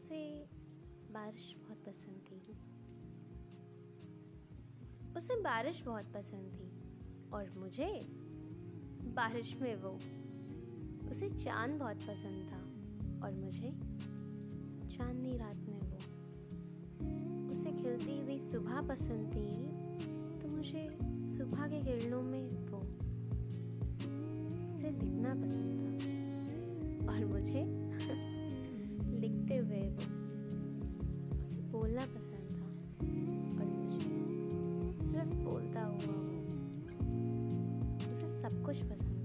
उसे बारिश बहुत पसंद थी। उसे बारिश बहुत पसंद थी और मुझे बारिश में वो, उसे चाँद बहुत पसंद था और मुझे चांदनी रात में वो। उसे खिलती हुई सुबह पसंद थी तो मुझे सुबह के किरणों में वो, उसे दिखना पसंद था और मुझे गाना पसंद था। और मुझे सिर्फ़ बोलता हुआ वो उसे सब कुछ पसंद